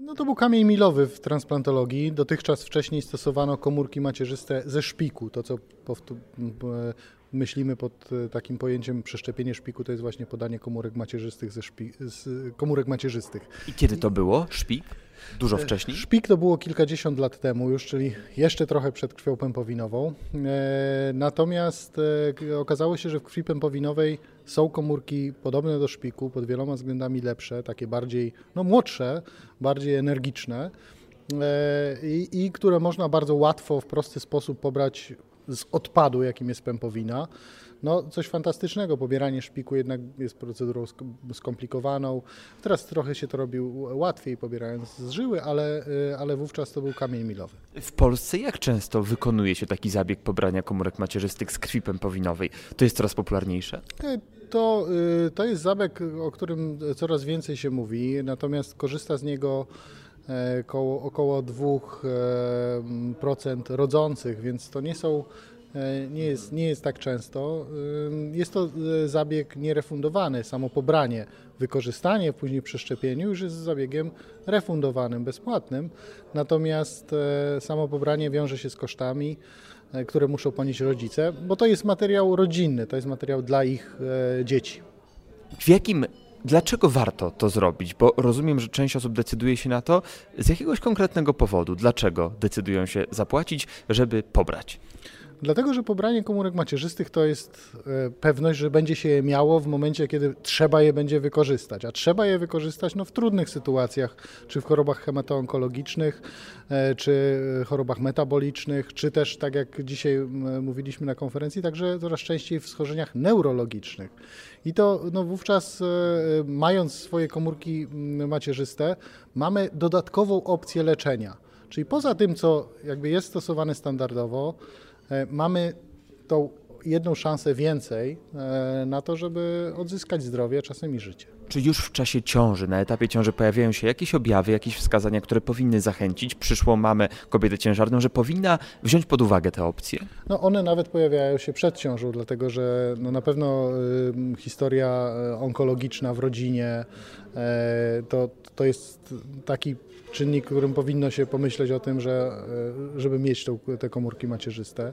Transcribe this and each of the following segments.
No to był kamień milowy w transplantologii. Dotychczas wcześniej stosowano komórki macierzyste ze szpiku. To, co e, myślimy pod e, takim pojęciem przeszczepienie szpiku, to jest właśnie podanie komórek macierzystych ze szpi- komórek macierzystych. I kiedy to było? Szpik? Dużo wcześniej? Szpik to było kilkadziesiąt lat temu już, czyli jeszcze trochę przed krwią pępowinową. E, Natomiast e, okazało się, że w krwi pępowinowej są komórki podobne do szpiku, pod wieloma względami lepsze, takie bardziej, no młodsze, bardziej energiczne e, i, i które można bardzo łatwo, w prosty sposób pobrać z odpadu, jakim jest pępowina. No, coś fantastycznego. Pobieranie szpiku jednak jest procedurą sk- skomplikowaną. Teraz trochę się to robi łatwiej, pobierając z żyły, ale, y, ale wówczas to był kamień milowy. W Polsce jak często wykonuje się taki zabieg pobrania komórek macierzystych z krwi pępowinowej? To jest coraz popularniejsze? Y, To, y, to jest zabieg, o którym coraz więcej się mówi, natomiast korzysta z niego e, koło, około 2% rodzących, więc to nie są e, nie jest, nie jest tak często. Jest to e, zabieg nierefundowany, samo pobranie, wykorzystanie później przy szczepieniu już jest zabiegiem refundowanym, bezpłatnym. Natomiast e, samo pobranie wiąże się z kosztami, e, które muszą ponieść rodzice, bo to jest materiał rodzinny, to jest materiał dla ich e, dzieci. W jakim, dlaczego warto to zrobić? Bo rozumiem, że część osób decyduje się na to z jakiegoś konkretnego powodu. Dlaczego decydują się zapłacić, żeby pobrać? Dlatego, że pobranie komórek macierzystych to jest e, pewność, że będzie się je miało w momencie, kiedy trzeba je będzie wykorzystać. A trzeba je wykorzystać no, w trudnych sytuacjach, czy w chorobach hematoonkologicznych, e, czy chorobach metabolicznych, czy też, tak jak dzisiaj mówiliśmy na konferencji, także coraz częściej w schorzeniach neurologicznych. I to no, wówczas, e, mając swoje komórki macierzyste, mamy dodatkową opcję leczenia. Czyli poza tym, co jakby jest stosowane standardowo, e, mamy tą jedną szansę więcej e, na to, żeby odzyskać zdrowie, czasem i życie. Czy już w czasie ciąży, na etapie ciąży pojawiają się jakieś objawy, jakieś wskazania, które powinny zachęcić przyszłą mamę, kobietę ciężarną, że powinna wziąć pod uwagę te opcje? No one nawet pojawiają się przed ciążą, dlatego że no na pewno y, historia y, onkologiczna w rodzinie e, to, to jest taki czynnik, którym powinno się pomyśleć o tym, że, y, żeby mieć tą, te komórki macierzyste.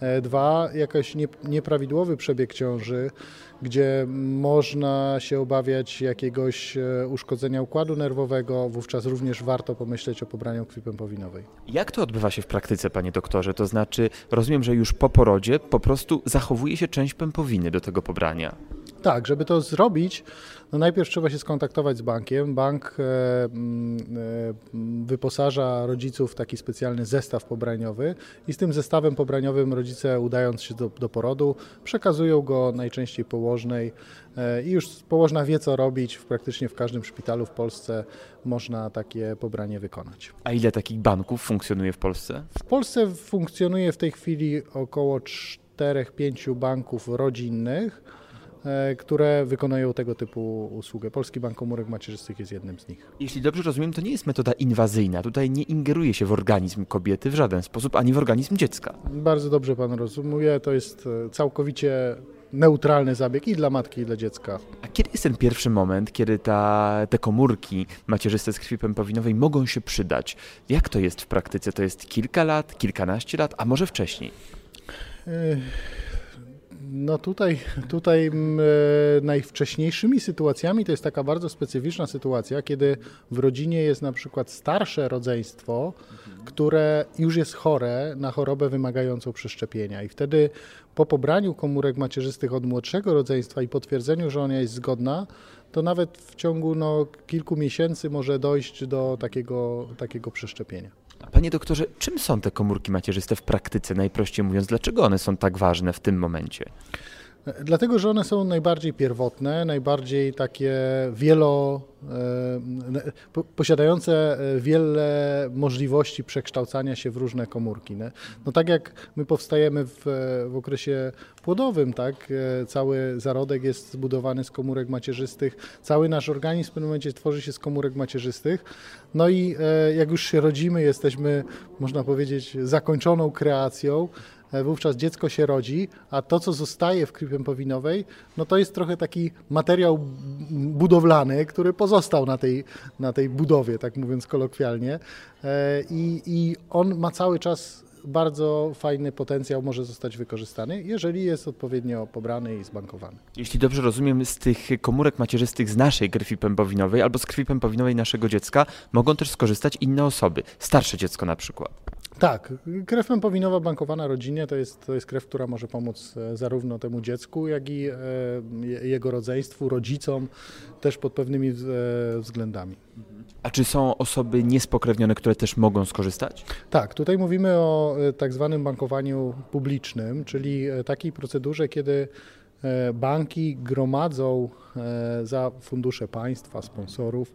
E, Dwa, jakiś nie, nieprawidłowy przebieg ciąży, gdzie można się obawiać jakiegoś e, uszkodzenia układu nerwowego, wówczas również warto pomyśleć o pobraniu krwi pępowinowej. Jak to odbywa się w praktyce, panie doktorze? To znaczy, rozumiem, że już po porodzie po prostu zachowuje się część pępowiny do tego pobrania. Tak, żeby to zrobić, no najpierw trzeba się skontaktować z bankiem. Bank e, mm, e, wyposaża rodziców w taki specjalny zestaw pobraniowy i z tym zestawem pobraniowym rodzice, udając się do, do porodu, przekazują go najczęściej położnej e, i już położna wie, co robić. W praktycznie w każdym szpitalu w Polsce można takie pobranie wykonać. A ile takich banków funkcjonuje w Polsce? W Polsce funkcjonuje w tej chwili około 4-5 banków rodzinnych, które wykonują tego typu usługę. Polski Bank Komórek Macierzystych jest jednym z nich. Jeśli dobrze rozumiem, to nie jest metoda inwazyjna. Tutaj nie ingeruje się w organizm kobiety w żaden sposób, ani w organizm dziecka. Bardzo dobrze Pan rozumie, to jest e, całkowicie neutralny zabieg i dla matki, i dla dziecka. A kiedy jest ten pierwszy moment, kiedy ta, te komórki macierzyste z krwi pępowinowej mogą się przydać? Jak to jest w praktyce? To jest kilka lat, kilkanaście lat, a może wcześniej? No tutaj, tutaj e, najwcześniejszymi sytuacjami to jest taka bardzo specyficzna sytuacja, kiedy w rodzinie jest na przykład starsze rodzeństwo, które już jest chore na chorobę wymagającą przeszczepienia i wtedy po pobraniu komórek macierzystych od młodszego rodzeństwa i potwierdzeniu, że ona jest zgodna, to nawet w ciągu no, kilku miesięcy może dojść do takiego, takiego przeszczepienia. Panie doktorze, czym są te komórki macierzyste w praktyce, najprościej mówiąc? Dlaczego one są tak ważne w tym momencie? Dlatego, że one są najbardziej pierwotne, najbardziej takie wielo, e, po- posiadające e, wiele możliwości przekształcania się w różne komórki. No tak jak my powstajemy w, w okresie płodowym, tak? e, Cały zarodek jest zbudowany z komórek macierzystych, cały nasz organizm w pewnym momencie tworzy się z komórek macierzystych. No i e, jak już się rodzimy, jesteśmy, można powiedzieć, zakończoną kreacją, E, wówczas dziecko się rodzi, a to, co zostaje w krwi pępowinowej, no to jest trochę taki materiał budowlany, który pozostał na tej, na tej budowie, tak mówiąc kolokwialnie. E, I, I on ma cały czas bardzo fajny potencjał, może zostać wykorzystany, jeżeli jest odpowiednio pobrany i zbankowany. Jeśli dobrze rozumiem, z tych komórek macierzystych z naszej krwi pępowinowej albo z krwi pępowinowej naszego dziecka mogą też skorzystać inne osoby, starsze dziecko na przykład. Tak, krew pępowinowa bankowana rodzinie to jest, to jest krew, która może pomóc e, zarówno temu dziecku, jak i e, je- jego rodzeństwu, rodzicom, też pod pewnymi e, względami. A czy są osoby niespokrewnione, które też mogą skorzystać? Tak, tutaj mówimy o tak zwanym bankowaniu publicznym, czyli takiej procedurze, kiedy banki gromadzą za fundusze państwa, sponsorów,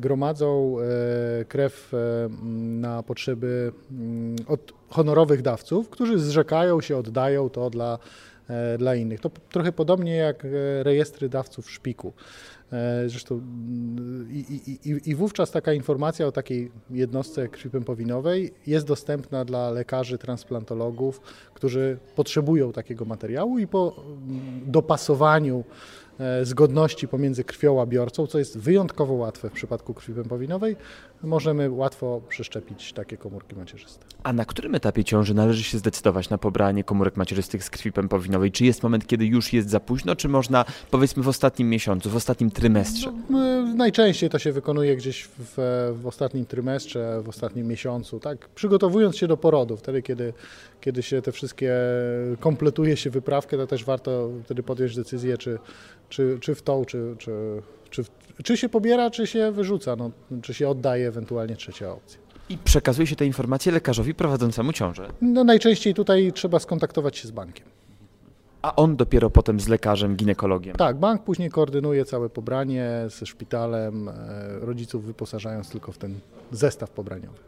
gromadzą e, krew e, m, na potrzeby mm, od honorowych dawców, którzy zrzekają się, oddają to dla, e, dla innych. To trochę podobnie jak e, rejestry dawców szpiku. E, Zresztą mm, i, i, i- wówczas taka informacja o takiej jednostce krwi pępowinowej jest dostępna dla lekarzy, transplantologów, którzy potrzebują takiego materiału i po mm, dopasowaniu e, zgodności pomiędzy krwią a biorcą, co jest wyjątkowo łatwe w przypadku krwi pępowinowej, możemy łatwo przeszczepić takie komórki macierzyste. A na którym etapie ciąży należy się zdecydować na pobranie komórek macierzystych z krwi pępowinowej? Czy jest moment, kiedy już jest za późno, czy można powiedzmy w ostatnim miesiącu, w ostatnim trymestrze? No, najczęściej to się wykonuje gdzieś w, w ostatnim trymestrze, w ostatnim miesiącu, tak? Przygotowując się do porodu, wtedy kiedy, kiedy się te wszystkie kompletuje się wyprawkę, to też warto wtedy podjąć decyzję, czy, czy, czy w tą, czy, czy, czy, czy się pobiera, czy się wyrzuca, no, czy się oddaje ewentualnie trzecia opcja. I przekazuje się te informacje lekarzowi prowadzącemu ciążę. No, najczęściej tutaj trzeba skontaktować się z bankiem. A on dopiero potem z lekarzem, ginekologiem. Tak, bank później koordynuje całe pobranie ze szpitalem, e, rodziców wyposażając tylko w ten zestaw pobraniowy.